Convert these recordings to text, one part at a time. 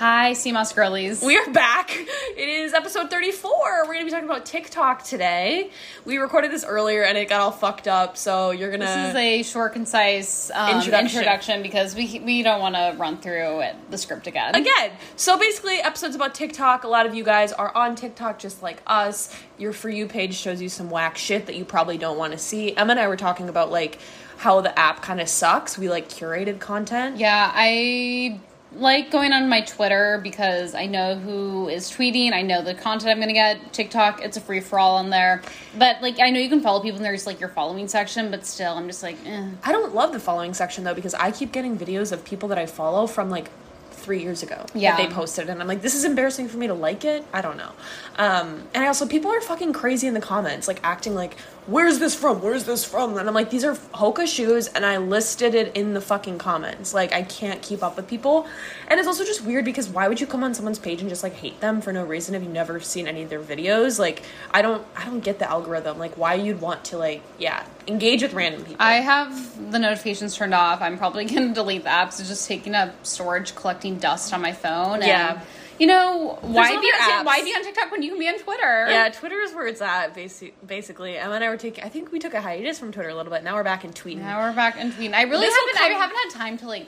Hi, sea moss girlies. We are back. It is episode 34. We're going to be talking about TikTok today. We recorded this earlier and it got all fucked up, so you're going to. This is a short, concise um, Introduction. introduction. because we we don't want to run through it, the script again. Again, so basically, episodes about TikTok. A lot of you guys are on TikTok just like us. Your For You page shows you some whack shit that you probably don't want to see. Emma and I were talking about like how the app kind of sucks. We like curated content. Yeah, I like going on my Twitter because I know who is tweeting. I know the content I'm going to get. TikTok, it's a free for all on there. But like, I know you can follow people and there's like your following section, but still, I'm just like, eh. I don't love the following section though because I keep getting videos of people that I follow from like three years ago Yeah. that they posted and I'm like, this is embarrassing for me to like it. I don't know. Um, and I also people are fucking crazy in the comments, like acting like, where's this from? Where's this from? And I'm like, these are Hoka shoes and I listed it in the fucking comments. Like I can't keep up with people. And it's also just weird because why would you come on someone's page and just like hate them for no reason if you've never seen any of their videos? Like I don't I don't get the algorithm. Like why you'd want to like yeah, engage with random people. I have the notifications turned off. I'm probably going to delete the apps. It's just taking up storage, collecting dust on my phone. Yeah. And, you know, why be, on, why be on TikTok when you can be on Twitter? Yeah, Twitter is where it's at, basi- basically. Emma and I were taking, I think we took a hiatus from Twitter a little bit. Now we're back in tweeting. Now we're back in tweeting. I really This haven't. I haven't had time to like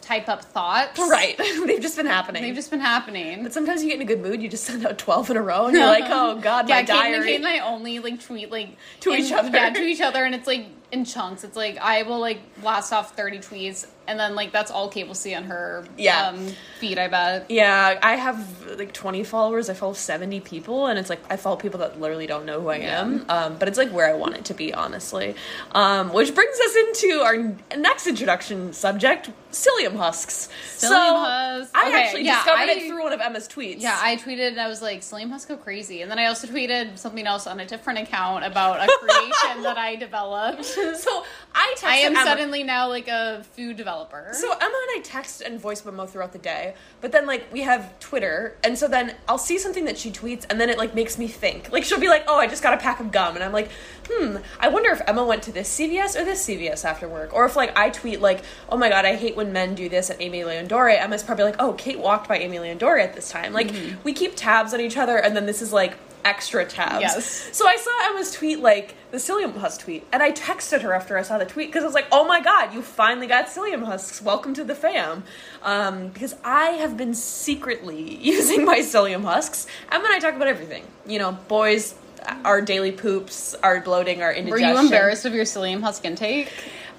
type up thoughts. Right. They've just been happening. They've just been happening. but sometimes you get in a good mood, you just send out 12 in a row, and you're like, oh, God, my yeah, Kate and, diary. Kate and I only like tweet like To in- each other. Yeah, to each other, and it's like in chunks. It's like I will like blast off thirty tweets, and then like that's all Kate will see on her Yeah. um, feed. I bet. yeah, I have like 20 followers. I follow 70 people, and it's like I follow people that literally don't know who I am. Um, but it's like where I want it to be, honestly. Um, which brings us into our next introduction subject psyllium husks. so husks. I Okay, actually yeah, discovered I- it through one of Emma's tweets. Yeah, I tweeted and I was like, Psyllium Husk go crazy. And then I also tweeted something else on a different account about a creation that I developed. So I texted I am Emma. suddenly now like a food developer. So Emma and I text and voice memo throughout the day, but then like we have Twitter, and so then I'll see something that she tweets, and then it like makes me think. Like she'll be like, "Oh, I just got a pack of gum," and I'm like, "Hmm, I wonder if Emma went to this CVS or this CVS after work, or if like I tweet like, "Oh my god, I hate when men do this at Aimé Leon Dore." Emma's probably like, "Oh, Kate walked by Aimé Leon Dore at this time." Like we keep tabs on each other, and then this is like extra tabs. Yes. So I saw Emma's tweet, like the psyllium husk tweet, and I texted her after I saw the tweet because I was like, "Oh my god, you finally got psyllium husks! Welcome to the fam." Um, because I have been secretly using my psyllium husks. Emma and I talk about everything. You know, boys, our daily poops, our bloating, our indigestion. Were you embarrassed of your psyllium husk intake?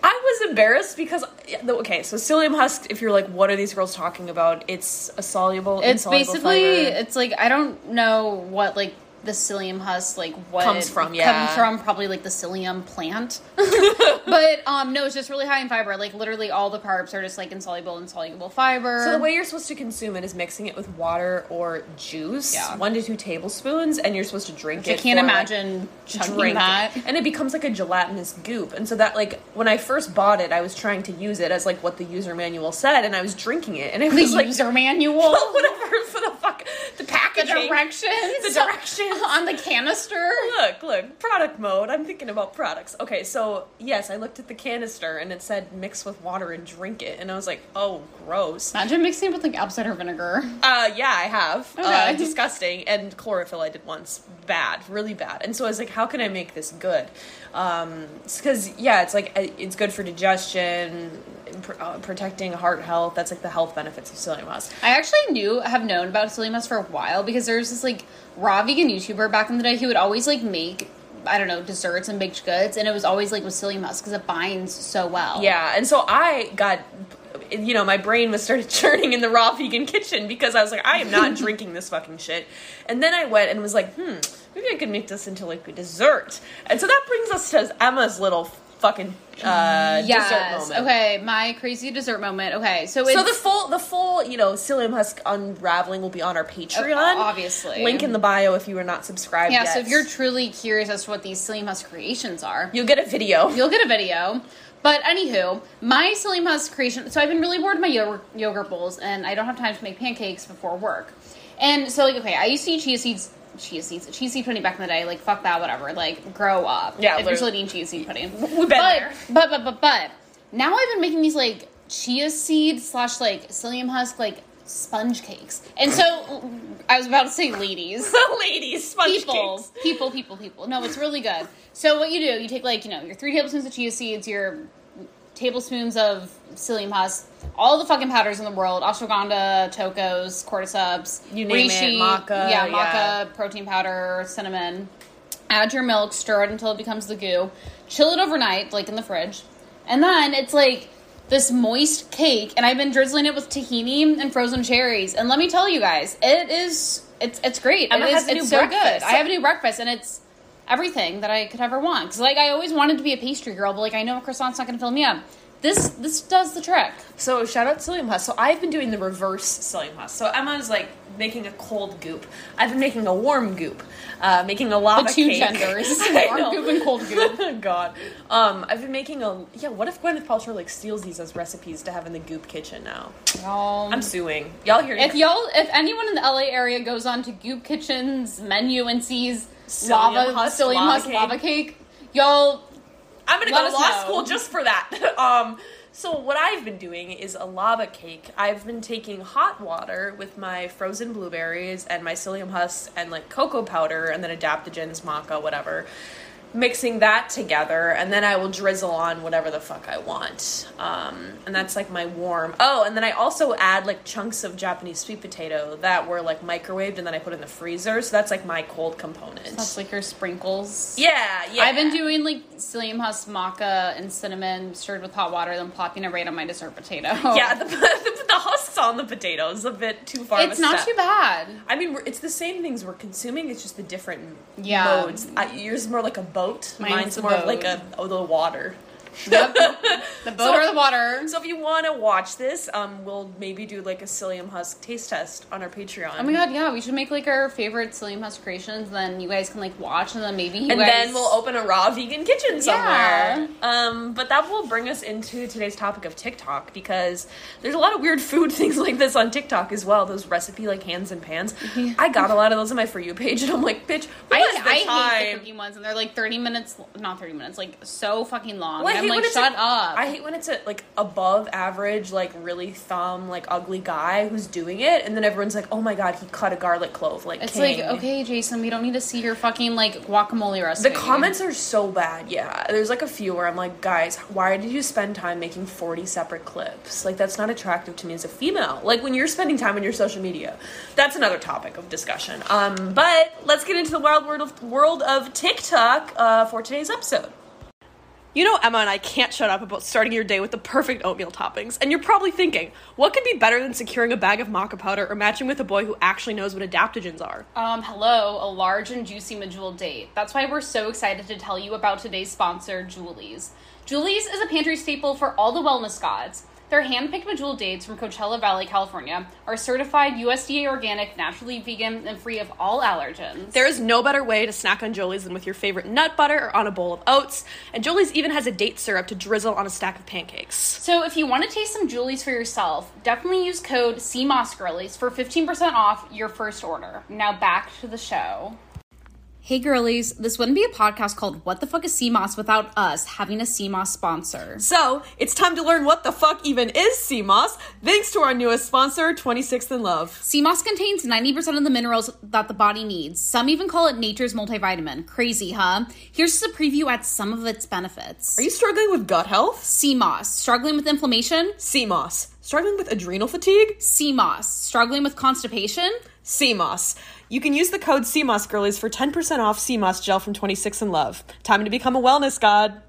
I was embarrassed because okay, so psyllium husk. If you're like, what are these girls talking about? It's a soluble, It's insoluble basically fiber. it's like I don't know what like the psyllium husk like what Comes from, yeah. comes from probably like the psyllium plant. But um no it's just really high in fiber. Like literally all the carbs are just like insoluble insoluble fiber. So the way you're supposed to consume it is mixing it with water or juice, Yeah. one to two tablespoons, and you're supposed to drink I it. I can't for, like, imagine chunking drink that. And it becomes like a gelatinous goop. And so that like when i first bought it i was trying to use it as like what the user manual said and i was drinking it and it the was like user manual? whatever for the fuck the the packaging. directions? The directions on the canister look look product mode i'm thinking about products okay so yes i looked at the canister and it said mix with water and drink it and i was like oh gross imagine mixing it with like apple cider vinegar Uh, yeah, I have. Uh, disgusting. And chlorophyll I did once. Bad. Really bad. And so I was like, how can I make this good? Um, because, yeah, it's like, uh, it's good for digestion, uh, protecting heart health. That's like the health benefits of psyllium husk. I actually knew have known about psyllium husk for a while because there's this like raw vegan YouTuber back in the day who would always like make I don't know desserts and baked goods, and it was always like with psyllium husk because it binds so well. Yeah, and so I got, you know, my brain was started churning in the raw vegan kitchen because I was like, I am not drinking this fucking shit. And then I went and was like, hmm, maybe I could make this into like a dessert. And so that brings us to Emma's little fucking uh, dessert Yes. moment. Okay. My crazy dessert moment. Okay. So it's So the full, the full, you know, psyllium husk unraveling will be on our Patreon. Oh, obviously. link in the bio if you are not subscribed. yeah. yet. So if you're truly curious as to what these psyllium husk creations are, you'll get a video. you'll get a video. But anywho, my psyllium husk creation. So I've been really bored of my yogurt, yogurt bowls, and I don't have time to make pancakes before work. And so, like, okay, I used to eat chia seeds, chia seeds, chia seed pudding back in the day. Like, fuck that, whatever. Like, grow up. Yeah, if you're still eating chia seed pudding. We've been but, there. But but but but now I've been making these like chia seed slash like psyllium husk like sponge cakes. And so I was about to say ladies. Ladies, sponge people, cakes. people, people, people. No, it's really good. So what you do, you take like you know your three tablespoons of chia seeds, your tablespoons of psyllium husk, all the fucking powders in the world, ashwagandha, tocos, cordyceps, You name it, maca, yeah, maca, yeah. protein powder, cinnamon. Add your milk, stir it until it becomes the goo. Chill it overnight, like in the fridge, and then it's like this moist cake. And I've been drizzling it with tahini and frozen cherries. And let me tell you guys, it is it's it's great. It is has a new it's so breakfast. good. I have a new breakfast, and it's everything that I could ever want. Because like I always wanted to be a pastry girl, but like I know a croissant's not going to fill me up. This this does the trick. So shout out psyllium husk. So I've been doing the reverse psyllium husk. So Emma's like making a cold goop. I've been making a warm goop. Uh, making a lava The two cake. genders, warm goop and cold goop. God. Um, I've been making a yeah. What if Gwyneth Paltrow like steals these as recipes to have in the goop kitchen now? Um, I'm suing. Y'all hear? if y'all, if anyone in the LA area goes on to Goop Kitchen's menu and sees Psyllium lava, husk psyllium lava husk cake. lava cake, y'all I'm gonna go to law know. school just for that. um, so what I've been doing is a lava cake. I've been taking hot water with my frozen blueberries and my psyllium husks and like cocoa powder and then adaptogens, maca, whatever. Mixing that together, and then I will drizzle on whatever the fuck I want. Um, and that's like my warm. Oh, and then I also add like chunks of Japanese sweet potato that were like microwaved, and then I put in the freezer. So that's like my cold component. that's like your sprinkles. yeah, yeah. I've been doing like psyllium husk maca and cinnamon stirred with hot water, then plopping it right on my dessert potato. Yeah, the, the, the on the potatoes a bit too far. it's not step. too bad. I mean, it's the same things we're consuming. It's just the different Yeah. modes. I, yours is more like a boat. Mine's Mine's more of like a oh the water. Yep. the boat So- or the water. So if you want to watch this, um, we'll maybe do like a psyllium husk taste test on our Patreon. Oh my god, yeah, we should make like our favorite psyllium husk creations. Then you guys can like watch, and then maybe you and guys. then we'll open a raw vegan kitchen Yeah. somewhere. Um, but that will bring us into today's topic of TikTok because there's a lot of weird food things like this on TikTok as well. Those recipe like hands and pans. I got a lot of those on my for you page, and I'm like, bitch, I, I hate the cooking ones, and they're like thirty minutes, not thirty minutes, like so fucking long. Well, I and I'm hate like, when it's shut a- up. I hate when it's a like above average, like really thumb, like ugly guy who's doing it, and then everyone's like, "Oh my god, he cut a garlic clove!" Like it's king. like okay, Jason, we don't need to see your fucking like guacamole recipe. The comments are so bad. Yeah, there's like a few where I'm like, guys, why did you spend time making 40 separate clips? Like that's not attractive to me as a female. Like when you're spending time on your social media, that's another topic of discussion. Um, but let's get into the wild world of world of TikTok uh, for today's episode. You know, Emma and I can't shut up about starting your day with the perfect oatmeal toppings. And you're probably thinking, what could be better than securing a bag of maca powder or matching with a boy who actually knows what adaptogens are? Um, hello, a large and juicy medjool date. That's why we're so excited to tell you about today's sponsor, Joolies. Joolies is a pantry staple for all the wellness gods. Their hand-picked medjool dates from Coachella Valley, California, are certified USDA organic, naturally vegan, and free of all allergens. There is no better way to snack on Joolies than with your favorite nut butter or on a bowl of oats. And Joolies even has a date syrup to drizzle on a stack of pancakes. So if you want to taste some Joolies for yourself, definitely use code CMOSGirlies for 15% off your first order. Now back to the show. Hey girlies, this wouldn't be a podcast called What the Fuck is Sea Moss without us having a sea moss sponsor. So, it's time to learn what the fuck even is sea moss, thanks to our newest sponsor, 26th in Love. Sea moss contains 90% of the minerals that the body needs. Some even call it nature's multivitamin. Crazy, huh? Here's just a preview at some of its benefits. Are you struggling with gut health? Sea moss, struggling with inflammation? Sea moss. Struggling with adrenal fatigue? Sea moss, struggling with constipation? Sea moss. You can use the code sea moss girlies for 10% off sea moss gel from 26 in Love. Time to become a wellness god.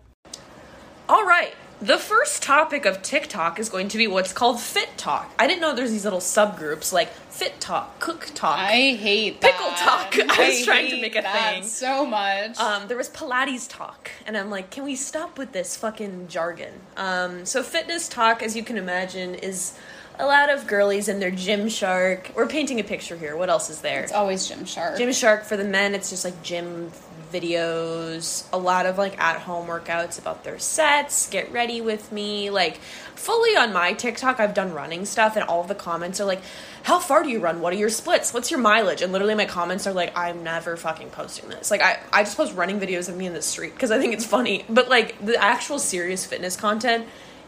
All right. The first topic of TikTok is going to be what's called FitTok. I didn't know there's these little subgroups like FitTok, Cook Talk. I hate Pickle talk. I was trying to make a that thing. so much. Um, there was PilatesTok, and I'm like, can we stop with this fucking jargon? Um, so fitness talk, as you can imagine, is a lot of girlies in their Gymshark. We're painting a picture here. What else is there? it's always gym shark. Gym shark for the men. It's just like gym videos, a lot of like at home workouts about their sets. Get ready with me, like fully on my TikTok. I've done running stuff, and all of the comments are like, "How far do you run? What are your splits? What's your mileage?" And literally, my comments are like, "I'm never fucking posting this." Like, I I just post running videos of me in the street because I think it's funny, but like the actual serious fitness content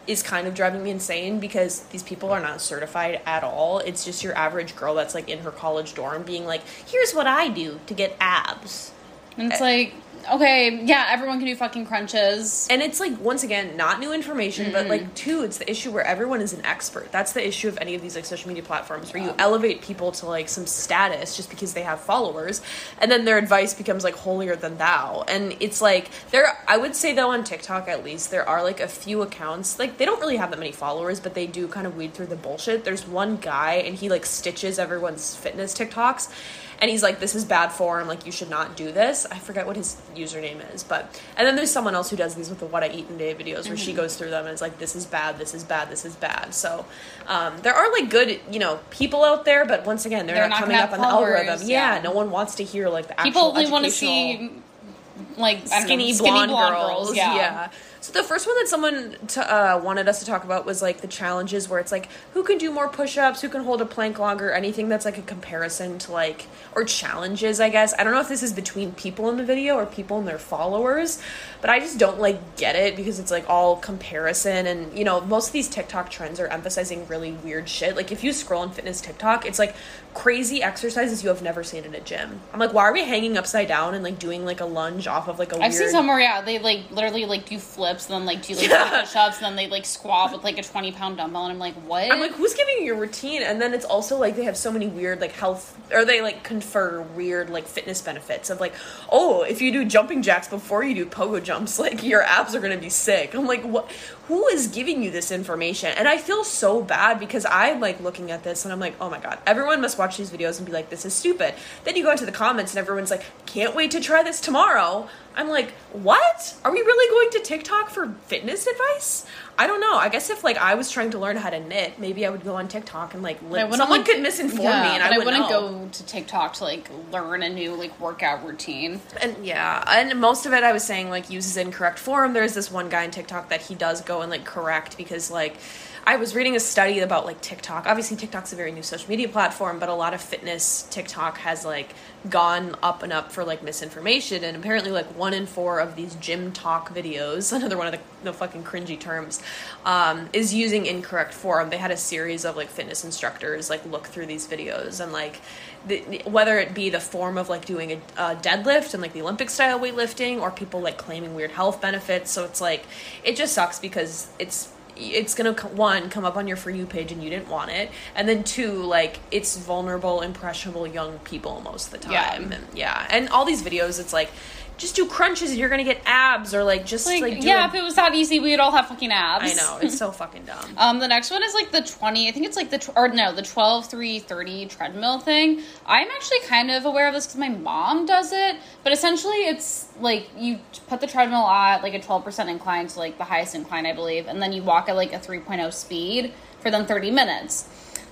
is kind of driving me insane because these people are not certified at all. It's just your average girl that's like in her college dorm being like, "Here's what I do to get abs." And it's like, okay, yeah, everyone can do fucking crunches. And it's like once again not new information, but like mm-hmm. two, it's the issue where everyone is an expert. That's the issue of any of these like social media platforms where you elevate people to like some status just because they have followers, and then their advice becomes like holier than thou. And it's like there, I would say though on TikTok at least there are like a few accounts like they don't really have that many followers, but they do kind of weed through the bullshit. There's one guy and he like stitches everyone's fitness TikToks and he's like this is bad form like you should not do this i forget what his username is but and then there's someone else who does these with the what i eat in a day videos where she goes through them and it's like this is bad this is bad this is bad so um, there are like good you know people out there but once again they're, They're not, not coming up on the algorithm yeah. yeah. no one wants to hear like the actual People only want to see like skinny, know, blonde, blonde girls. yeah. So the first one that someone t- uh, wanted us to talk about was like the challenges where it's like who can do more push-ups, who can hold a plank longer, anything that's like a comparison to like or challenges. I guess I don't know if this is between people in the video or people and their followers, but I just don't like get it because it's like all comparison and you know most of these TikTok trends are emphasizing really weird shit. Like if you scroll on fitness TikTok, it's like crazy exercises you have never seen in a gym. I'm like, why are we hanging upside down and like doing like a lunge off of like a I've weird seen somewhere, yeah, they like literally like do flips, and then like do like Yeah. push ups, and then they like squat with like a twenty pound dumbbell, and I'm like, what? I'm like, who's giving you your routine? And then it's also like they have so many weird like health, or they like confer weird like fitness benefits of like, oh, if you do jumping jacks before you do pogo jumps, like your abs are gonna be sick. I'm like, what? Who is giving you this information? And I feel so bad because I'm like looking at this and I'm like, oh my god, everyone must watch these videos and be like, this is stupid. Then you go into the comments and everyone's like, can't wait to try this tomorrow. I'm like, what? Are we really going to TikTok for fitness advice? I don't know. I guess if like I was trying to learn how to knit, maybe I would go on TikTok and like I li- someone like- could misinform yeah, me and I wouldn't, wouldn't know. go to TikTok to like learn a new like workout routine. And yeah, and most of it I was saying like uses incorrect form. There's this one guy on TikTok that he does go and like correct because like I was reading a study about like TikTok. Obviously TikTok's a very new social media platform, but a lot of fitness TikTok has like gone up and up for like misinformation and apparently like one in four of these GymTok videos, another one of the, the fucking cringy terms, um, is using incorrect form. They had a series of like fitness instructors like look through these videos and like the, the- whether it be the form of like doing a, a deadlift and like the Olympic style weightlifting or people like claiming weird health benefits. So it's like it just sucks because it's it's gonna one come up on your for you page and you didn't want it, and then two like it's vulnerable, impressionable young people most of the time. Yeah. and, yeah. And all these videos, it's like just do crunches and you're gonna get abs or like just Like, like, do yeah, a- if it was that easy, we would all have fucking abs. I know it's so fucking dumb. Um, the next one is like the 20, I think it's like the, tw- or no, the 12, 3, 30 treadmill thing. I'm actually kind of aware of this because my mom does it, but essentially it's like you put the treadmill at like a 12% incline to like the highest incline, I believe, and then you walk at like a 3.0 speed for then 30 minutes.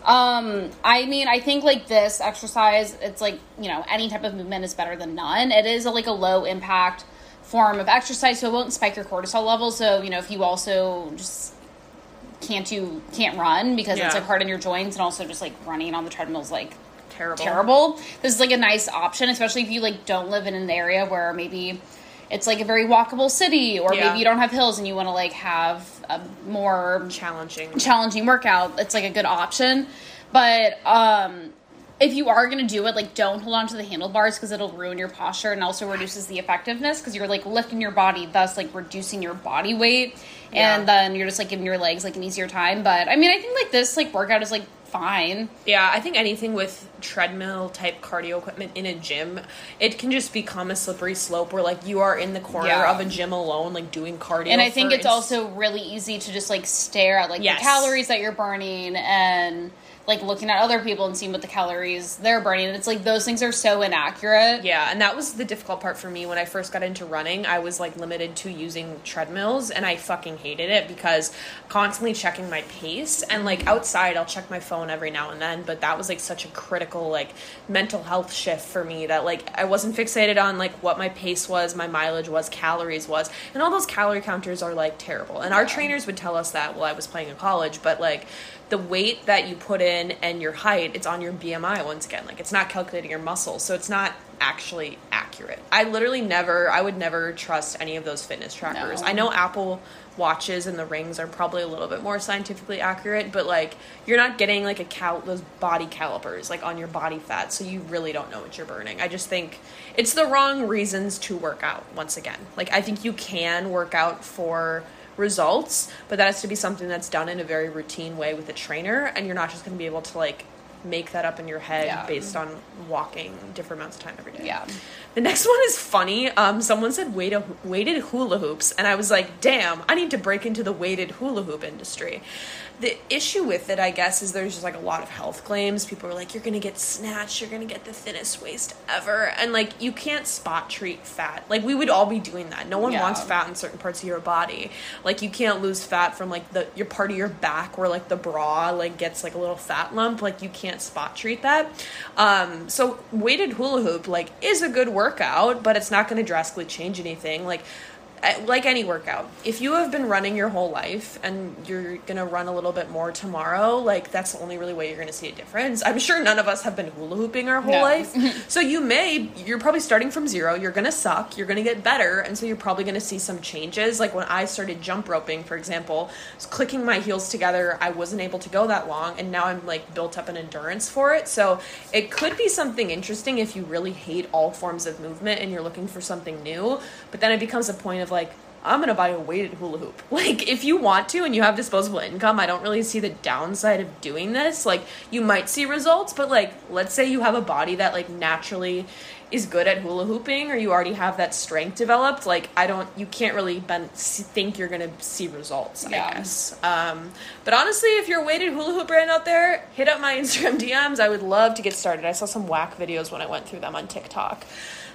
Um, I mean, I think like this exercise, it's like, you know, any type of movement is better than none. It is a, like a low impact form of exercise, so it won't spike your cortisol level. So, you know, if you also just can't do can't run because Yeah. it's like hard on your joints and also just like running on the treadmill is like Terrible. terrible. This is like a nice option, especially if you like don't live in an area where maybe it's like a very walkable city or Yeah. maybe you don't have hills and you want to like have a more Challenging. challenging workout, it's like a good option. But um if you are going to do it, like don't hold on to the handlebars because it'll ruin your posture and also reduces the effectiveness because you're like lifting your body, thus like reducing your body weight, Yeah. and then you're just like giving your legs like an easier time. But I mean, I think like this like workout is like fine. Yeah, I think anything with treadmill type cardio equipment in a gym, it can just become a slippery slope where like you are in the corner Yeah. of a gym alone, like doing cardio. And I think it's ins- also really easy to just like stare at like Yes. the calories that you're burning and like looking at other people and seeing what the calories they're burning. And it's like those things are so inaccurate. Yeah, and that was the difficult part for me when I first got into running. I was like limited to using treadmills and I fucking hated it because constantly checking my pace and like outside I'll check my phone every now and then, but that was like such a critical like mental health shift for me that like I wasn't fixated on like what my pace was, my mileage was, calories was. And all those calorie counters are like terrible. And our trainers would tell us that while I was playing in college, but like the weight that you put in and your height, it's on your BMI once again. Like it's not calculating your muscle. So it's not actually accurate. I literally never, I would never trust any of those fitness trackers. No. I know Apple watches and the rings are probably a little bit more scientifically accurate, but like you're not getting like a cal those body calipers like on your body fat, so you really don't know what you're burning. I just think it's the wrong reasons to work out once again. Like I think you can work out for results, but that has to be something that's done in a very routine way with a trainer and you're not just going to be able to like make that up in your head Yeah. based on walking different amounts of time every day. Yeah. The next one is funny. Um, someone said weighted, weighted hula hoops, and I was like, damn, I need to break into the weighted hula hoop industry. The issue with it, I guess, is there's just like a lot of health claims. People are like, you're gonna get snatched, you're gonna get the thinnest waist ever, and like you can't spot treat fat. Like we would all be doing that. No one Yeah. wants fat in certain parts of your body. Like you can't lose fat from like the your part of your back where like the bra like gets like a little fat lump. Like you can't spot treat that. Um, so weighted hula hoop like is a good workout, but it's not to drastically change anything. Like like any workout, if you have been running your whole life and you're gonna run a little bit more tomorrow, like that's the only really way you're gonna see a difference. I'm sure none of us have been hula hooping our whole No. life, so you may you're probably starting from zero. You're gonna suck. You're gonna get better, and so you're probably gonna see some changes. Like when I started jump roping, for example, clicking my heels together. I wasn't able to go that long, and now I'm like built up an endurance for it. So it could be something interesting if you really hate all forms of movement and you're looking for something new. But then it becomes a point of like. I'm gonna buy a weighted hula hoop. Like, if you want to and you have disposable income, I don't really see the downside of doing this. Like, you might see results, but like, let's say you have a body that like naturally is good at hula hooping, or you already have that strength developed. Like, I don't, you can't really ben- think you're gonna see results. I Yeah. guess. Um, but honestly, if you're a weighted hula hoop brand out there, hit up my Instagram DMs. I would love to get started. I saw some whack videos when I went through them on TikTok.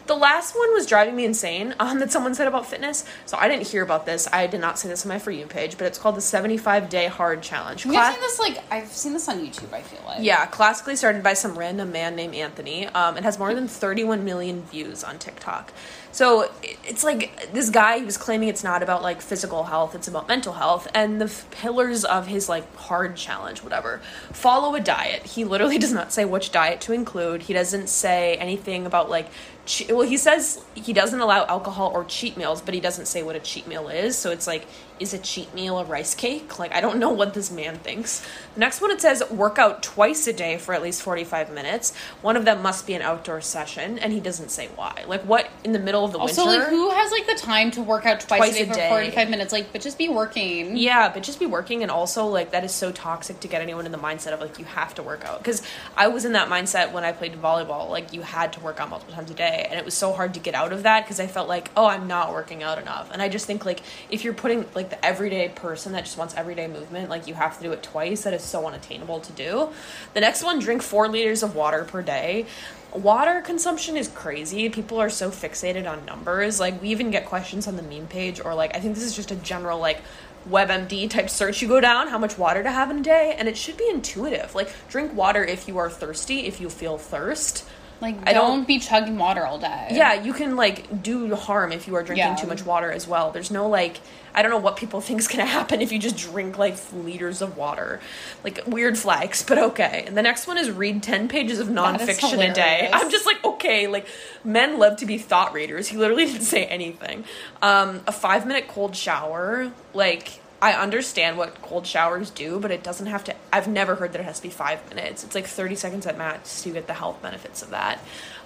The last one was driving me insane um, that someone said about fitness. So I didn't hear about this. I did not see this on my For You page, but it's called the 75 Day Hard Challenge. I've Cla- seen this like I've seen this on YouTube. I feel like yeah, classically started by some random man named Anthony. Um, it has more than 31 million views on TikTok. So it's like this guy he was claiming it's not about like physical health, it's about mental health. And the f- pillars of his like hard challenge, whatever, follow a diet. He literally does not say which diet to include. He doesn't say anything about like. Che- Well, he says he doesn't allow alcohol or cheat meals, but he doesn't say what a cheat meal is. So it's like, is a cheat meal a rice cake? Like, I don't know what this man thinks. The next one, it says work out twice a day for at least 45 minutes. One of them must be an outdoor session, and he doesn't say why. Like, what in the middle of the Also, winter? like, who has like the time to work out twice, Twice a a day for forty-five minutes? Like, but just be working. Yeah, but just be working, and also like that is so toxic to get anyone in the mindset of like you have to work out. Because I was in that mindset when I played volleyball, like you had to work out multiple times a day, and it was so hard to get out of that because I felt like oh I'm not working out enough, and I just think like if you're putting like the everyday person that just wants everyday movement, like you have to do it twice. That is so unattainable to do. The next one, drink four liters of water per day. Water consumption is crazy. People are so fixated on numbers. Like we even get questions on the meme page or like I think this is just a general like WebMD type search you go down, how much water to have in a day, and it should be intuitive. Like drink water if you are thirsty, if you feel thirst. Like, I don't, don't- be chugging water all day. Yeah, you can like do harm if you are drinking Yeah. too much water as well. There's no like I don't know what people think is gonna happen if you just drink like liters of water. Like weird flags, but okay. And the next one is read ten pages of nonfiction a day. I'm just like, okay, like men love to be thought readers. He literally didn't say anything. Um, a five minute cold shower, like I understand what cold showers do, but it doesn't have to. I've never heard that it has to be five minutes. It's like 30 seconds at max to get the health benefits of that.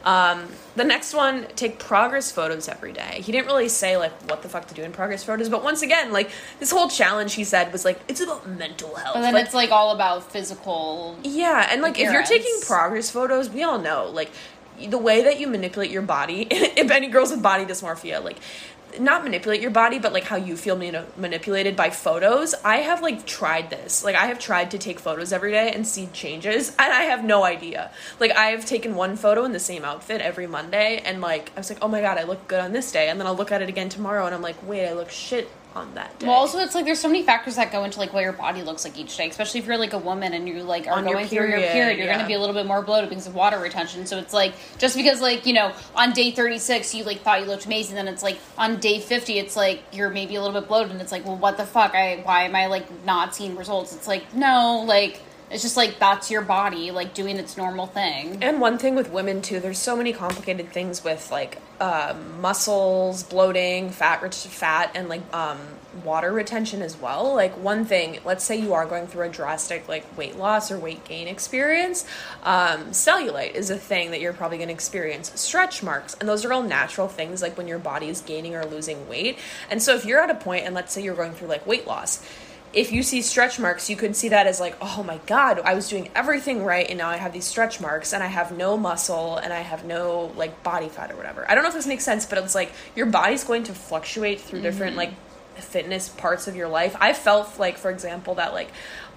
Um, the next one, take progress photos every day. He didn't really say like what the fuck to do in progress photos, but once again, like this whole challenge he said was like it's about mental health. But then Like, it's like all about physical. yeah, and like if you're taking progress photos, we all know like the way that you manipulate your body. if any girls with body dysmorphia, like not manipulate your body, but like how you feel mani- manipulated by photos. I have like tried this. Like I have tried to take photos every day and see changes, and I have no idea. Like I have taken one photo in the same outfit every Monday, and like I was like, oh my god, I look good on this day, and then I'll look at it again tomorrow, and I'm like, wait, I look shit on that day. Well, also, it's like there's so many factors that go into like what your body looks like each day, especially if you're like a woman and you like are On your going through your period, period. You're going to be a little bit more bloated because of water retention. So it's like just because like you know on day 36 you like thought you looked amazing, then it's like on day 50 it's like you're maybe a little bit bloated, and it's like well what the fuck? I why am I like not seeing results? It's like no, like It's just like that's your body like doing its normal thing. And one thing with women too, there's so many complicated things with like um, muscles, bloating, fat, rich fat, and like um, water retention as well. Like one thing, let's say you are going through a drastic like weight loss or weight gain experience, um, cellulite is a thing that you're probably going to experience. Stretch marks, and those are all natural things like when your body is gaining or losing weight. And so if you're at a point, and let's say you're going through like weight loss if you see stretch marks, you could see that as like, oh my god, I was doing everything right and now I have these stretch marks and I have no muscle and I have no like body fat or whatever. I don't know if this makes sense, but it's like your body's going to fluctuate through different mm-hmm. like fitness parts of your life. I felt like for example that like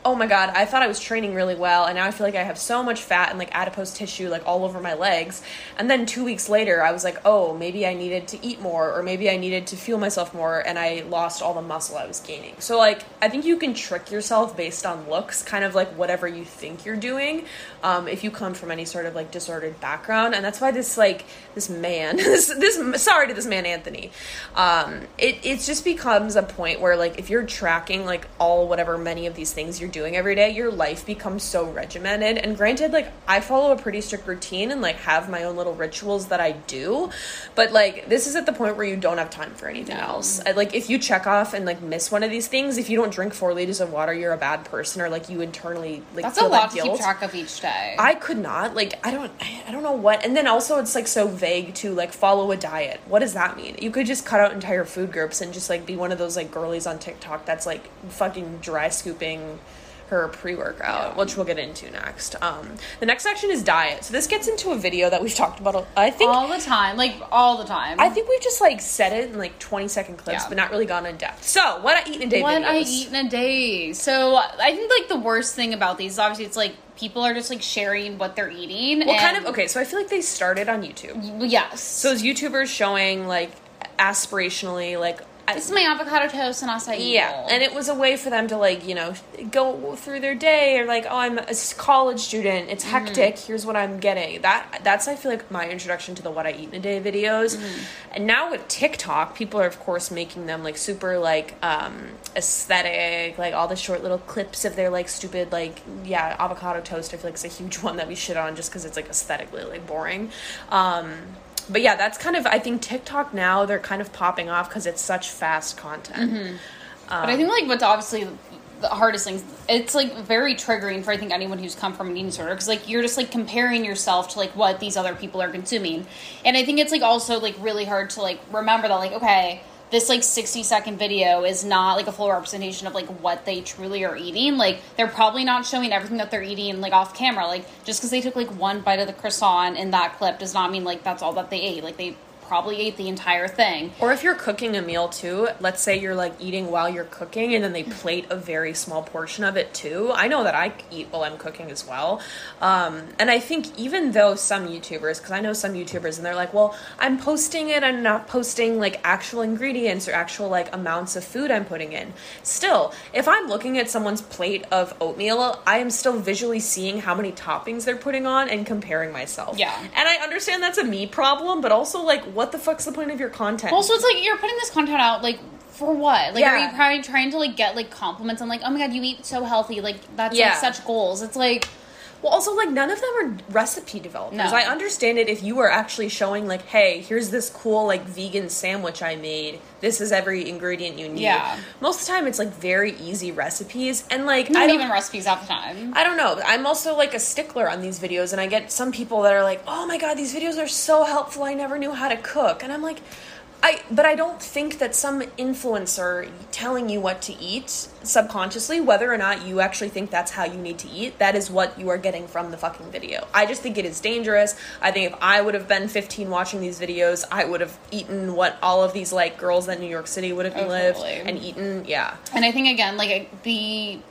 oh my god, I thought I was training really well, and now I feel like I have so much fat and like adipose tissue like all over my legs. And then two weeks later, I was like, oh, maybe I needed to eat more, or maybe I needed to fuel myself more, and I lost all the muscle I was gaining. So, like, I think you can trick yourself based on looks, kind of like whatever you think you're doing, um, if you come from any sort of like disordered background. And that's why this, like, this man, this, this sorry to this man, Anthony, um, it, it just becomes a point where, like, if you're tracking, like, all whatever many of these things you're doing every day, your life becomes so regimented. And granted, like I follow a pretty strict routine and like have my own little rituals that I do, but like this is at the point where you don't have time for anything No. else. I, like if you check off and like miss one of these things, if you don't drink four liters of water, you're a bad person, or like you internally like That's a lot that to guilt. keep track of each day. I could not like I don't I don't know what and then also it's like so vague to like follow a diet. What does that mean? You could just cut out entire food groups and just like be one of those like girlies on TikTok that's like fucking dry scooping her pre-workout, which we'll get into next. Um the next section is diet. So this gets into a video that we've talked about I think all the time, like all the time. I think we've just like said it in like 20 second clips Yeah. but not really gone in depth. So, what I eat in a day what videos. I eat in a day. So I think like the worst thing about these, obviously, it's like people are just like sharing what they're eating. What kind of okay, so I feel like they started on YouTube. Yes. So it's YouTubers showing like aspirationally like this is my avocado toast and acai yeah, bowl. and it was a way for them to like you know go through their day or like oh I'm a college student. It's hectic. Here's what I'm getting. That that's I feel like my introduction to the what I eat in a day videos. And now with TikTok people are of course making them like super like um aesthetic like all the short little clips of their like stupid like yeah avocado toast. I feel like it's a huge one that we shit on just because it's like aesthetically like boring. Um but yeah, that's kind of I think TikTok now they're kind of popping off because it's such fast content. Mm-hmm. But I um, think like what's obviously the hardest thing, it's like very triggering for I think anyone who's come from an eating disorder because like you're just like comparing yourself to like what these other people are consuming, and I think it's like also like really hard to like remember that like okay. This like 60 second video is not like a full representation of like what they truly are eating. Like they're probably not showing everything that they're eating like off camera. Like just because they took like one bite of the croissant in that clip does not mean like that's all that they ate. Like they probably ate the entire thing. Or if you're cooking a meal too, let's say you're like eating while you're cooking and then they plate a very small portion of it too. I know that I eat while I'm cooking as well. Um, and I think even though some YouTubers, because I know some YouTubers and they're like, well, I'm posting it, I'm not posting like actual ingredients or actual like amounts of food I'm putting in. Still, if I'm looking at someone's plate of oatmeal, I am still visually seeing how many toppings they're putting on and comparing myself. Yeah. And I understand that's a me problem, but also like, what the fuck's the point of your content? Also, it's like you're putting this content out like for what? Like, Yeah. are you probably trying to like get like compliments on like, oh my god, you eat so healthy? Like that's Yeah. like such goals. It's like Well, also, like, none of them are recipe developers. No. I understand it if you were actually showing, like, hey, here's this cool, like, vegan sandwich I made. This is every ingredient you need. Yeah. Most of the time, it's, like, very easy recipes. And, like, not I don't, even recipes half the time. I don't know. I'm also, like, a stickler on these videos, and I get some people that are like, oh my god, these videos are so helpful. I never knew how to cook. And I'm like, I, but I don't think that some influencer telling you what to eat subconsciously, whether or not you actually think that's how you need to eat, that is what you are getting from the fucking video. I just think it is dangerous. I think if I would have been 15 watching these videos, I would have eaten what all of these like girls that New York City would have Oh, lived totally. and eaten. Yeah, And I think again, like the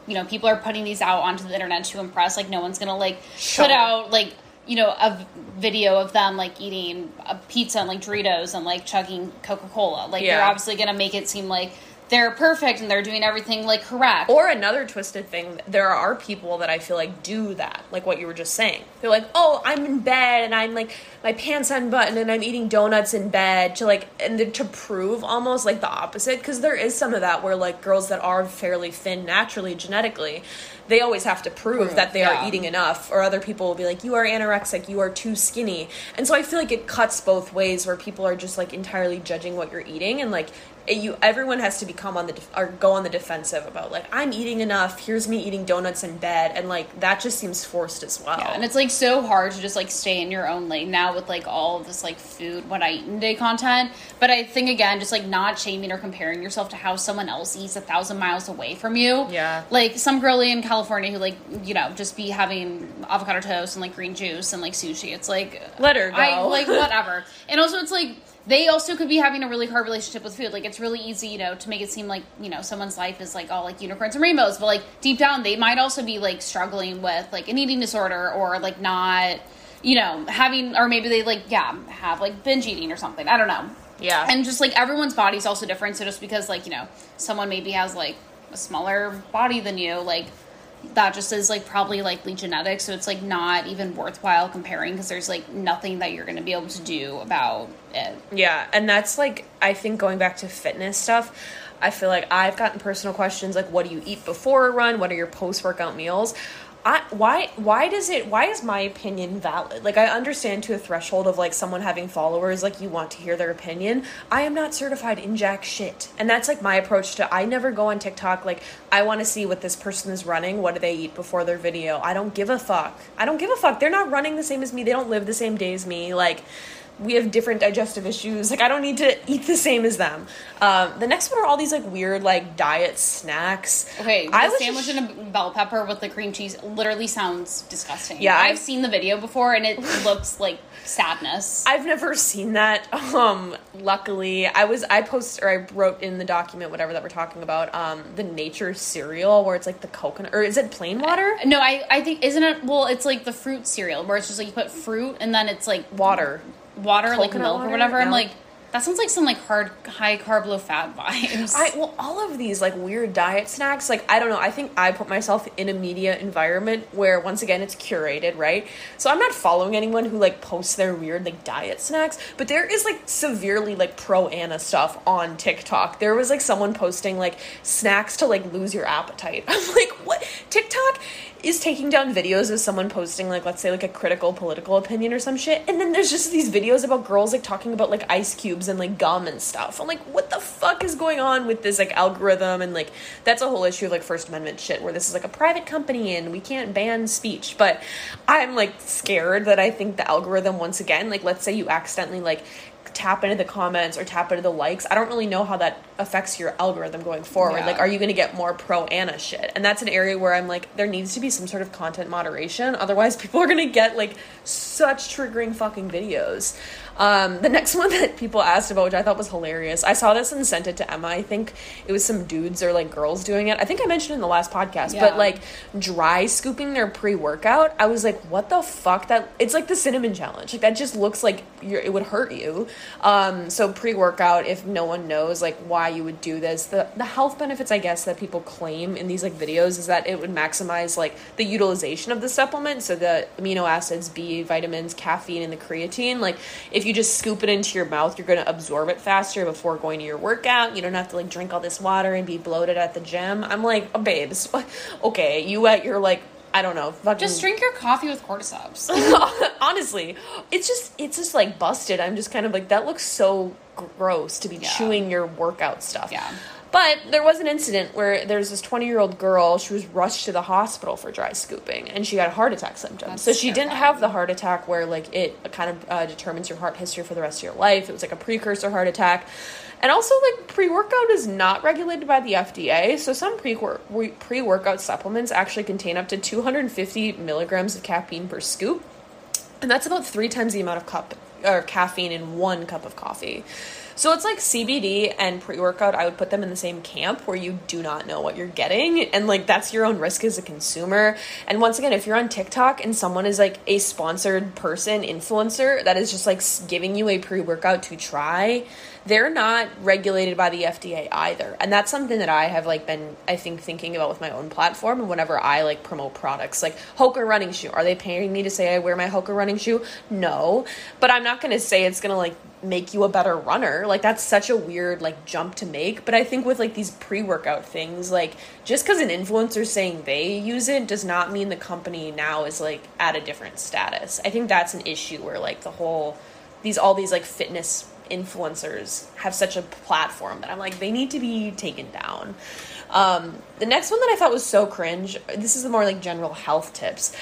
you know people are putting these out onto the internet to impress. Like no one's gonna like Sure. put out like you know a video of them like eating a pizza and like Doritos and like chugging Coca Cola. Like they're obviously gonna make it seem like they're perfect and they're doing everything like correct. Or another twisted thing, there are people that I feel like do that, like what you were just saying. They're like, oh, I'm in bed and I'm like my pants unbuttoned and I'm eating donuts in bed to like and to prove almost like the opposite because there is some of that where like girls that are fairly thin naturally genetically they always have to prove, Prove, that they yeah. are eating enough or other people will be like you are anorexic you are too skinny and so i feel like it cuts both ways where people are just like entirely judging what you're eating and like it, you everyone has to become on the def- or go on the defensive about like i'm eating enough here's me eating donuts in bed and like that just seems forced as well Yeah, and it's like so hard to just like stay in your own lane now with like all of this like food what I eat in day content. But I think again, just like not shaming or comparing yourself to how someone else eats a thousand miles away from you. Yeah. Like some girlie in California who like you know just be having avocado toast and like green juice and like sushi. It's like Let her I go. like whatever. And also it's like they also could be having a really hard relationship with food. Like it's really easy, you know, to make it seem like, you know, someone's life is like all like unicorns and rainbows, but like deep down they might also be like struggling with like an eating disorder or like not, you know, having or maybe they like yeah, have like binge eating or something. I don't know. Yeah. And just like everyone's body's also different, so just because like, you know, someone maybe has like a smaller body than you, like that just is like probably likely genetic so it's like not even worthwhile comparing because there's like nothing that you're going to be able to do about it Yeah, and that's like I think going back to fitness stuff, I feel like I've gotten personal questions like what do you eat before a run? What are your post-workout meals? I why why does it why is my opinion valid? Like I understand to a threshold of like someone having followers like you want to hear their opinion. I am not certified in jack shit. And that's like my approach to I never go on TikTok like I want to see what this person is running. What do they eat before their video? I don't give a fuck. I don't give a fuck. They're not running the same as me. They don't live the same day as me. Like we have different digestive issues. Like I don't need to eat the same as them. Um, the next one are all these like weird like diet snacks. okay I the was sandwich just- and a bell pepper with the cream cheese literally sounds disgusting Yeah, I- i've seen the video before and it looks like sadness I've never seen that. Um, luckily, I was I post or I wrote in the document whatever that we're talking about. Um, the nature cereal where it's like the coconut or is it plain water? no I, I think isn't it well it's like the fruit cereal where it's just like you put fruit and then it's like Water. Water like milk water? or whatever i'm No. like that sounds like some like hard high carb low fat vibes I well, all of these like weird diet snacks, like I don't know. I think I put myself in a media environment where once again it's curated, right? So I'm not following anyone who like posts their weird like diet snacks, but there is like severely like pro ana stuff on TikTok. There was like someone posting like snacks to like lose your appetite. I'm like, what? TikTok is taking down videos of someone posting like let's say like a critical political opinion or some shit and then there's just these videos about girls like talking about like ice cubes and like gum and stuff. I'm like what the fuck is going on with this like algorithm? And like that's a whole issue of like first amendment shit where this is like a private company and we can't ban speech. But i'm like scared that i think the algorithm once again like let's say you accidentally like tap into the comments or tap into the likes i don't really know how that affects your algorithm going forward. Yeah. like are you going to get more pro ana shit? And that's an area where i'm like there needs to be some sort of content moderation. Otherwise people are going to get like such triggering fucking videos um, the next one that people asked about which i thought was hilarious i saw this and sent it to emma. I think it was some dudes or like girls doing it. I think i mentioned in the last podcast Yeah. but like dry scooping their pre-workout i was like what the fuck? That it's like the cinnamon challenge. Like that just looks like you're, it would hurt you. Um so pre-workout if no one knows like why you would do this the the health benefits i guess that people claim in these like videos is that it would maximize like the utilization of the supplement. So the amino acids b vitamins caffeine and the creatine like if you just scoop it into your mouth you're going to absorb it faster before going to your workout you don't have to like drink all this water and be bloated at the gym i'm like oh, babes okay you at your like I don't know. Fucking just drink your coffee with cordyceps honestly, it's just it's just like busted. I'm just kind of like that looks so gross to be Yeah. chewing your workout stuff. Yeah. But there was an incident where there's this 20 year old girl. She was rushed to the hospital for dry scooping, and she had heart attack symptoms. That's so she didn't have the heart attack where like it kind of uh, determines your heart history for the rest of your life. It was like a precursor heart attack. And also, like pre workout is not regulated by the FDA. So some pre workout supplements actually contain up to 250 milligrams of caffeine per scoop, and that's about three times the amount of cup or caffeine in one cup of coffee. So it's like CBD and pre workout, I would put them in the same camp where you do not know what you're getting. And like that's your own risk as a consumer. And once again, if you're on TikTok and someone is like a sponsored person, influencer, that is just like giving you a pre workout to try, they're not regulated by the FDA either. And that's something that I have like been, I think, thinking about with my own platform. And whenever I like promote products, like Hoka running shoe, are they paying me to say I wear my Hoka running shoe? No. But I'm not going to say it's going to like make you a better runner. Like that's such a weird like jump to make. But I think with like these pre-workout things, like just because an influencer's saying they use it does not mean the company now is like at a different status. I think that's an issue where like the whole these all these like fitness influencers have such a platform that I'm like they need to be taken down. Um, the next one that I thought was so cringe. This is the more like general health tips.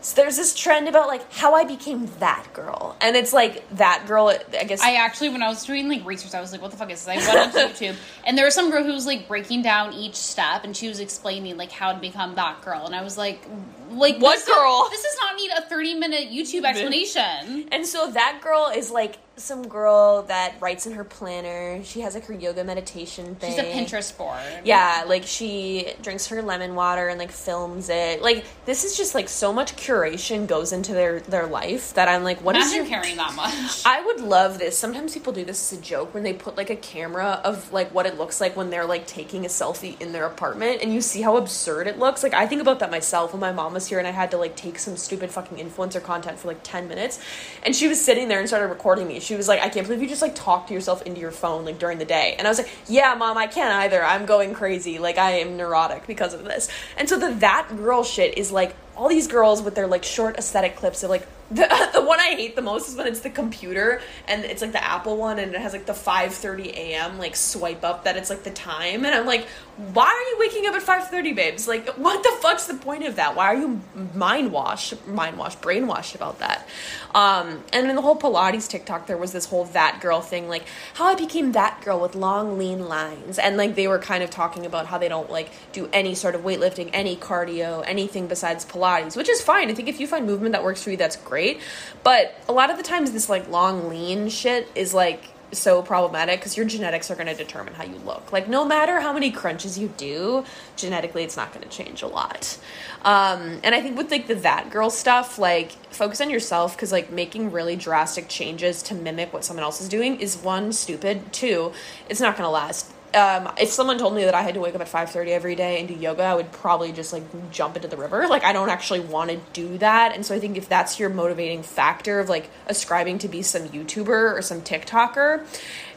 So there's this trend about like how I became that girl, and it's like that girl. I guess I actually, when I was doing like research, I was like, "What the fuck is this?" I went on YouTube, and there was some girl who was like breaking down each step, and she was explaining like how to become that girl, and I was like, "Like What this girl? this does not need a thirty minute YouTube explanation." And so that girl is like some girl that writes in her planner. She has like her yoga meditation thing. She's a Pinterest board. Yeah, like she drinks her lemon water and like films it. Like this is just like so much curation goes into their their life that I'm like, what is Imagine your carrying that much. I would love this. Sometimes people do this as a joke when they put like a camera of like what it looks like when they're like taking a selfie in their apartment and you see how absurd it looks. Like I think about that myself when my mom was here and I had to like take some stupid fucking influencer content for like 10 minutes and she was sitting there and started recording me. She was like, "I can't believe you just like talk to yourself into your phone like during the day." And I was like, "Yeah, mom, I can't either. I'm going crazy. Like I am neurotic because of this." And so the that girl shit is like all these girls with their like short aesthetic clips of like the, the one I hate the most is when it's the computer and it's like the Apple one and it has like the 5:30 a.m. like swipe up that it's like the time. And I'm like why are you waking up at 5:30 babes? Like what the fuck's the point of that? Why are you mind washed mind washed brainwashed about that? Um and in the whole Pilates TikTok there was this whole that girl thing like how I became that girl with long lean lines. And like they were kind of talking about how they don't like do any sort of weightlifting any cardio anything besides Pilates which is fine I think if you find movement that works for you that's great but a lot of the times this like long lean shit is like so problematic because your genetics are going to determine how you look. Like, no matter how many crunches you do, genetically, it's not going to change a lot. Um, and I think with like the that girl stuff, like, focus on yourself because like making really drastic changes to mimic what someone else is doing is one stupid. Two, it's not going to last. Um, if someone told me that I had to wake up at 5:30 every day and do yoga, I would probably just like jump into the river. Like I don't actually want to do that. And so I think if that's your motivating factor of like ascribing to be some YouTuber or some TikToker,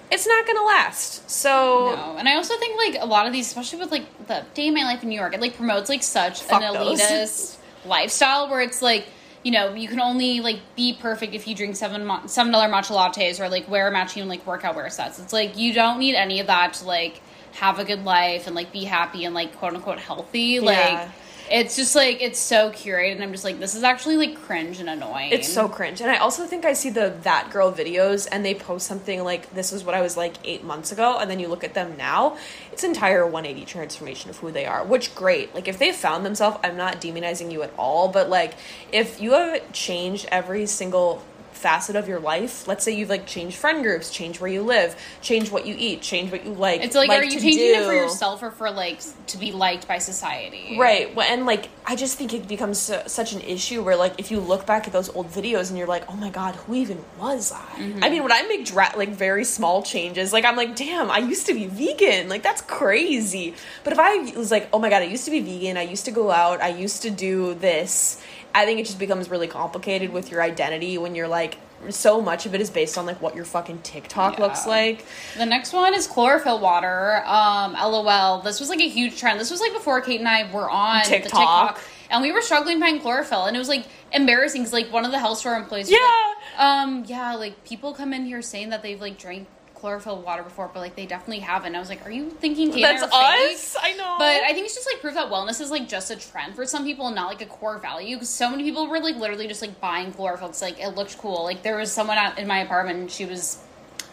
it's not going to last. So No, and I also think like a lot of these, especially with like the day in my life in New York, it like promotes like such an those. elitist lifestyle where it's like you know you can only like be perfect if you drink seven seven dollar matcha lattes or like wear matching like workout wear sets. It's like you don't need any of that to like have a good life and like be happy and like quote unquote healthy. Like Yeah. It's just like it's so curated, and I'm just like this is actually like cringe and annoying. It's so cringe. And I also think I see the that girl videos and they post something like this is what I was like 8 months ago and then you look at them now, it's entire 180 transformation of who they are, which great. Like if they found themselves, I'm not demonizing you at all, but like if you have changed every single facet of your life, let's say you've like changed friend groups, change where you live, change what you eat, change what you like. It's like, are you changing it for yourself or for like to be liked by society? Right. Well, And like, I just think it becomes su- such an issue where, like, if you look back at those old videos and you're like, oh my God, who even was I? Mm-hmm. I mean, when I make dra- like very small changes, like, I'm like, damn, I used to be vegan. Like, that's crazy. But if I was like, oh my God, I used to be vegan, I used to go out, I used to do this, I think it just becomes really complicated with your identity when you're like, so much of it is based on like what your fucking TikTok Yeah. looks like. The next one is chlorophyll water. Um, LOL. This was like a huge trend. This was like before Kate and I were on TikTok. TikTok, and we were struggling to find chlorophyll, and it was like embarrassing because like one of the health store employees, was like, um, yeah, like people come in here saying that they've like drank chlorophyll water before, but like they definitely haven't. I was like, are you thinking and That's are fake? us. I know. But I think it's just like proof that wellness is like just a trend for some people and not like a core value. Because so many people were like literally just like buying chlorophyll. It's like it looked cool. Like there was someone out in my apartment and she was,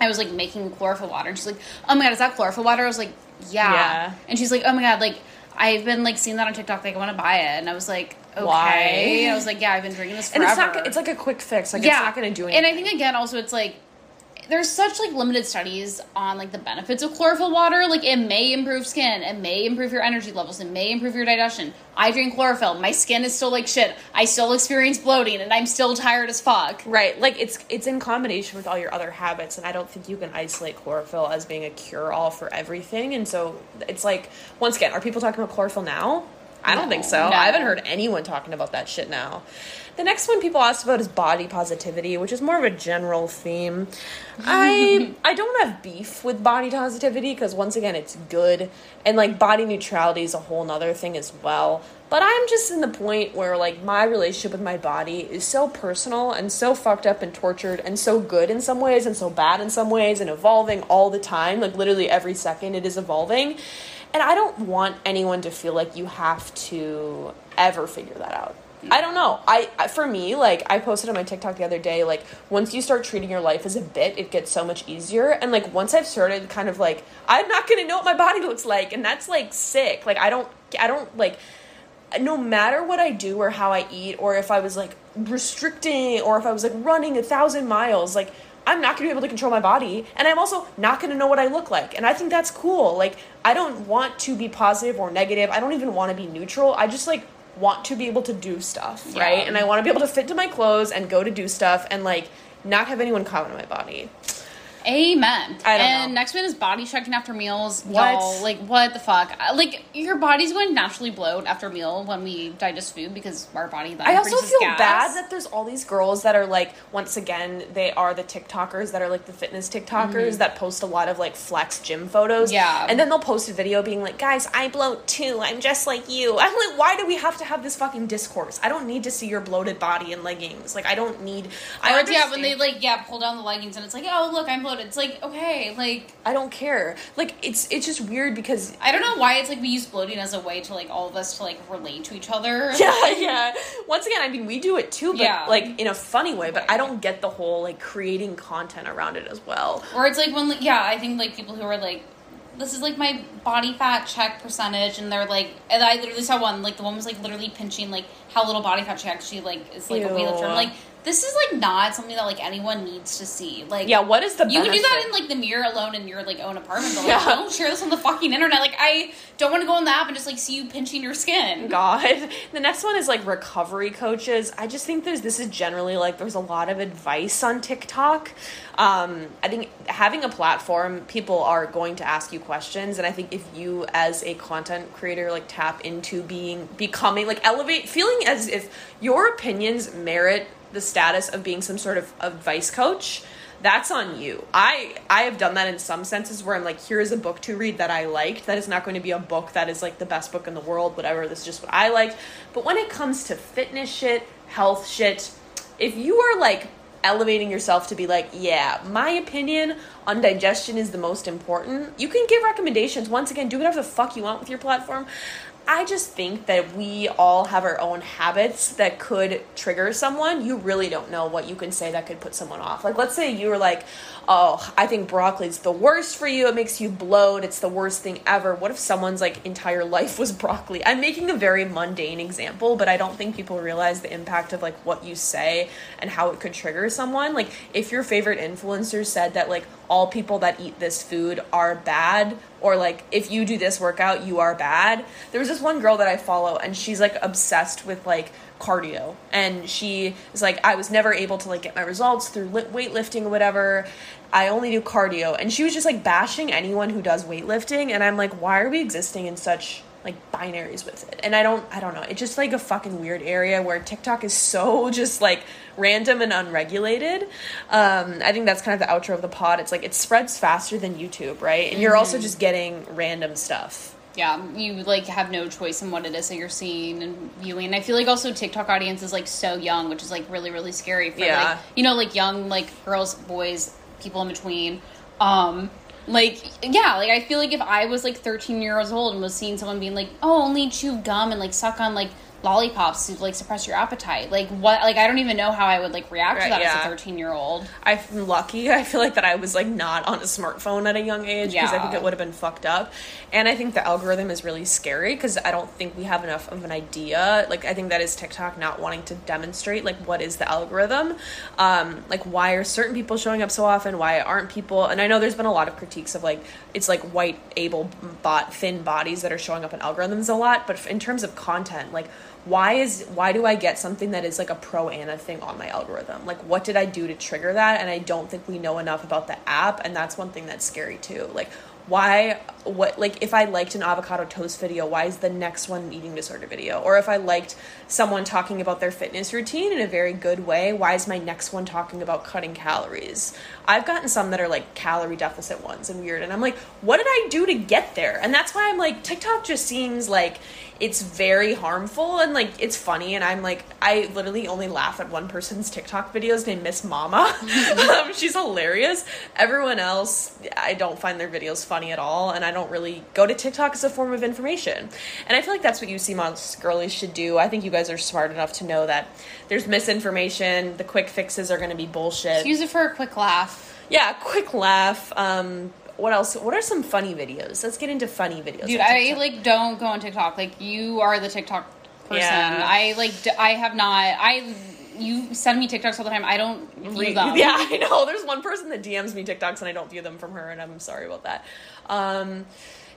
I was like making chlorophyll water and she's like, oh my god, is that chlorophyll water? I was like, yeah. Yeah. And she's like, oh my god, like I've been like seeing that on TikTok. Like I want to buy it. And I was like, okay. Why? I was like, yeah, I've been drinking this and forever. it's not. It's like a quick fix. Like it's not going to do anything. And I think again, also it's like there's such like limited studies on like the benefits of chlorophyll water. Like it may improve skin, it may improve your energy levels, it may improve your digestion. I drink chlorophyll, my skin is still like shit. I still experience bloating, and I'm still tired as fuck. Right, like it's it's in combination with all your other habits, and I don't think you can isolate chlorophyll as being a cure all for everything. And so it's like, once again, are people talking about chlorophyll now? I don't think so. no. I haven't heard anyone talking about that shit now. The next one people asked about is body positivity, which is more of a general theme. I I don't have beef with body positivity because once again it's good and like body neutrality is a whole nother thing as well. But I'm just in the point where like my relationship with my body is so personal and so fucked up and tortured and so good in some ways and so bad in some ways and evolving all the time. Like literally every second it is evolving. And I don't want anyone to feel like you have to ever figure that out. I don't know. I for me, like I posted on my TikTok the other day, like once you start treating your life as a bit, it gets so much easier. And like once I've started kind of like I'm not going to know what my body looks like and that's like sick. Like I don't I don't like no matter what I do or how I eat, or if I was like restricting, or if I was like running a thousand miles, like I'm not gonna be able to control my body, and I'm also not gonna know what I look like. And I think that's cool. Like, I don't want to be positive or negative. I don't even want to be neutral. I just like want to be able to do stuff, Yeah. right? And I want to be able to fit to my clothes and go to do stuff and like not have anyone comment on my body. Amen. And know. next one is body checking after meals. What? Y'all, like, what the fuck? Uh, Like, your body's going to naturally bloat after a meal when we digest food because our body then I also feel gas. bad that there's all these girls that are like, once again, they are the TikTokers that are like the fitness TikTokers that post a lot of like flex gym photos. Mm-hmm. Yeah. And then they'll post a video being like, guys, I bloat too. I'm just like you. I'm like, why do we have to have this fucking discourse? I don't need to see your bloated body in leggings. Like, I don't need. I Or, yeah, when they, like, yeah, pull down the leggings and it's like, oh, look, I'm bloated. It's like, okay, like, I don't care. Like, it's it's just weird because I don't know why it's like we use bloating as a way to, like, all of us to, like, relate to each other. yeah, yeah. Once again, I mean, we do it too, but Yeah. like in a funny way. But Right. I don't get the whole like creating content around it as well. Or it's like when, like, yeah, I think like people who are like, this is like my body fat check percentage, and they're like, and I literally saw one, like the one was like literally pinching like how little body fat she actually like is like a Ew. weightlifter. I'm like, this is like not something that like anyone needs to see. Like, Yeah, what is the you can do that in like the mirror alone in your like own apartment, but like Yeah. don't share this on the fucking internet. Like, I don't want to go on the app and just like see you pinching your skin. God. The next one is like recovery coaches. I just think there's this is generally like there's a lot of advice on TikTok. Um, I think having a platform, people are going to ask you questions, and I think if you as a content creator like tap into being becoming like elevate, feeling as if your opinions merit the status of being some sort of advice coach that's on you. I I have done that in some senses where I'm like, here's a book to read that I liked. That is not going to be a book that is like the best book in the world, whatever. This is just what I liked. But when it comes to fitness shit, health shit, if you are like elevating yourself to be like, yeah, my opinion on digestion is the most important, you can give recommendations. Once again, do whatever the fuck you want with your platform. I just think that we all have our own habits that could trigger someone. You really don't know what you can say that could put someone off. Like, let's say you were like, oh, I think broccoli's the worst for you. It makes you bloat. It's the worst thing ever. What if someone's like entire life was broccoli? I'm making a very mundane example, but I don't think people realize the impact of like what you say and how it could trigger someone. Like, if your favorite influencer said that like all people that eat this food are bad, or like if you do this workout you are bad. There was this one girl that i follow and she's like obsessed with like cardio. And she is like i was never able to like get my results through lit- weightlifting or whatever. I only do cardio. And she was just like bashing anyone who does weightlifting. And i'm like why are we existing in such like binaries with it. And i don't i don't know. It's just like a fucking weird area where tiktok is so just like random and unregulated. Um i think that's kind of the outro of the pod. It's like it spreads faster than youtube right? And you're also just getting random stuff. Yeah, you like have no choice in what it is that you're seeing and viewing. And I feel like also TikTok audience is like so young, which is like really really scary for Yeah. like you know like young like girls, boys, people in between. Um like yeah, like I feel like if I was like 13 years old and was seeing someone being like, "Oh, only chew gum and like suck on like lollipops to like suppress your appetite. Like what? Like I don't even know how I would like react Right, to that as a thirteen year old. I'm lucky. I feel like that I was like not on a smartphone at a young age because I think it would have been fucked up. And I think the algorithm is really scary because I don't think we have enough of an idea. Like I think that is TikTok not wanting to demonstrate like what is the algorithm, um, like why are certain people showing up so often, why aren't people? And I know there's been a lot of critiques of like it's like white able bot thin bodies that are showing up in algorithms a lot, but in terms of content, like why is why do I get something that is like a pro ana thing on my algorithm? Like what did I do to trigger that? And I don't think we know enough about the app and that's one thing that's scary too. Like why what like if I liked an avocado toast video, why is the next one an eating disorder video? Or if I liked someone talking about their fitness routine in a very good way, why is my next one talking about cutting calories? I've gotten some that are like calorie deficit ones and weird and I'm like, what did I do to get there? And that's why I'm like TikTok just seems like it's very harmful and like it's funny and i'm like i literally only laugh at one person's tiktok videos named miss mama. Um, she's hilarious. Everyone else i don't find their videos funny at all and i don't really go to tiktok as a form of information. And i feel like that's what you see most girlies should do. I think you guys are smart enough to know that there's misinformation the quick fixes are going to be bullshit. Just use it for a quick laugh. yeah quick laugh um what else what are some funny videos let's get into funny videos Dude, I like don't go on TikTok. Like you are the TikTok person. Yeah. I like d- I have not. I you send me TikToks all the time. I don't view them. Yeah, I know. There's one person that DMs me TikToks and I don't view them from her, and I'm sorry about that. Um,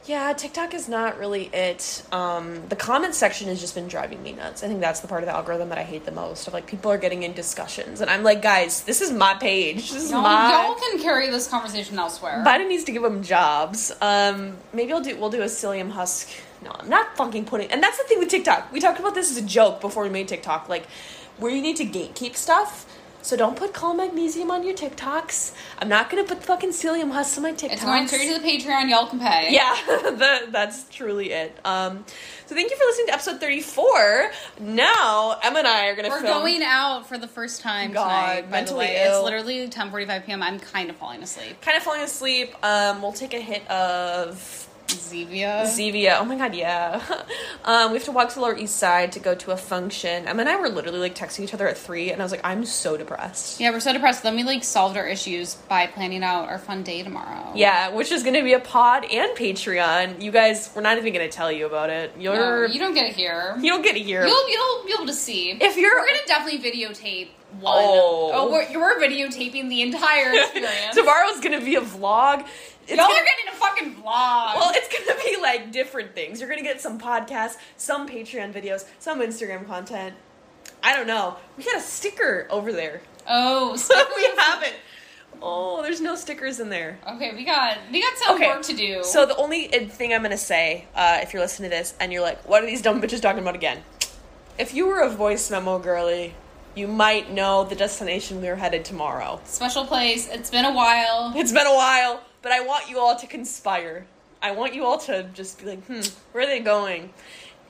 yeah, TikTok is not really it. Um, the comment section has just been driving me nuts. I think that's the part of the algorithm that I hate the most. Of like people are getting in discussions, and I'm like, guys, this is my page. This is Y'all, my. y'all can carry this conversation elsewhere. Biden needs to give them jobs. Um, maybe I'll do. We'll do a psyllium husk. No, I'm not fucking putting. And that's the thing with TikTok. We talked about this as a joke before we made TikTok. Like, where you need to gatekeep stuff. So don't put Calm magnesium on your TikToks. I'm not gonna put fucking psyllium husk on my TikToks. it's going straight to the Patreon. Y'all can pay. Yeah, the, that's truly it. Um, so thank you for listening to episode 34. Now Emma and I are gonna We're film. going out for the first time God, tonight. By the mentally way, ill. it's literally 10:45 p.m. I'm kind of falling asleep. kind of falling asleep. Um, we'll take a hit of Zevia. Zevia. Oh my god, yeah. um, we have to walk to the Lower East Side to go to a function. Emma and I were literally like texting each other at three, and I was like, I'm so depressed. yeah, we're so depressed. Then we like solved our issues by planning out our fun day tomorrow. Yeah, which is going to be a pod and Patreon. You guys, we're not even going to tell you about it. You're you don't get it here. you don't get to hear. You'll you'll be able to see. If you're- we're gonna definitely videotape one. Oh. oh we're, we're videotaping the entire experience. Tomorrow's to be a vlog. It's Y'all gonna- are getting a fucking vlog. Well, it's gonna be like different things. You're gonna get some podcasts, some Patreon videos, some Instagram content. I don't know. We got a sticker over there. oh, we haven't. Oh, there's no stickers in there. Okay, we got we got some Okay, work to do. So the only thing I'm gonna say, uh, if you're listening to this and you're like, "What are these dumb bitches talking about again?" If you were a voice memo girly, you might know the destination we're headed tomorrow. special place. It's been a while. It's been a while, but I want you all to conspire. I want you all to just be like, "Hmm, where are they going?"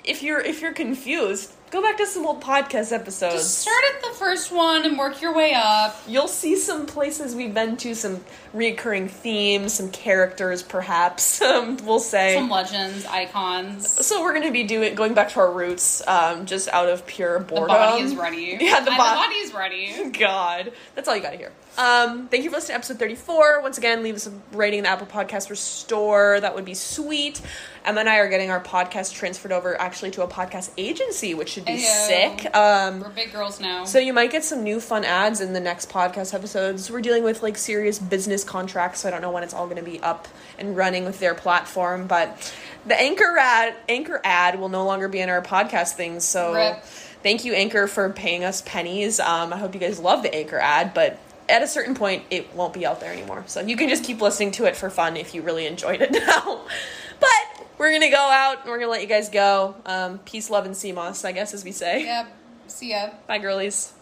If you're if you're confused, go back to some old podcast episodes. Just start at the first one and work your way up. You'll see some places we've been to, some recurring themes, some characters, perhaps. Um, we'll say. Some legends, icons. so we're gonna be doing going back to our roots, um, just out of pure boredom. The body is ready. Yeah, the bo- body is ready. God, that's all you gotta hear. Um, thank you for listening to episode 34. Once again, leave us a rating in the Apple Podcast Store. That would be sweet. Emma and I are getting our podcast transferred over actually to a podcast agency, which should be Ayo. sick. Um, We're big girls now. so you might get some new fun ads in the next podcast episodes. We're dealing with like serious business contracts, so I don't know when it's all going to be up and running with their platform. But the anchor ad, anchor ad, will no longer be in our podcast things. So Rip. thank you, Anchor, for paying us pennies. Um, I hope you guys love the Anchor ad, but at a certain point, it won't be out there anymore. So you can just keep listening to it for fun if you really enjoyed it now. but we're gonna go out. and We're gonna let you guys go. Um, peace, love, and sea moss, I guess, as we say. Yep. See ya. Bye, girlies.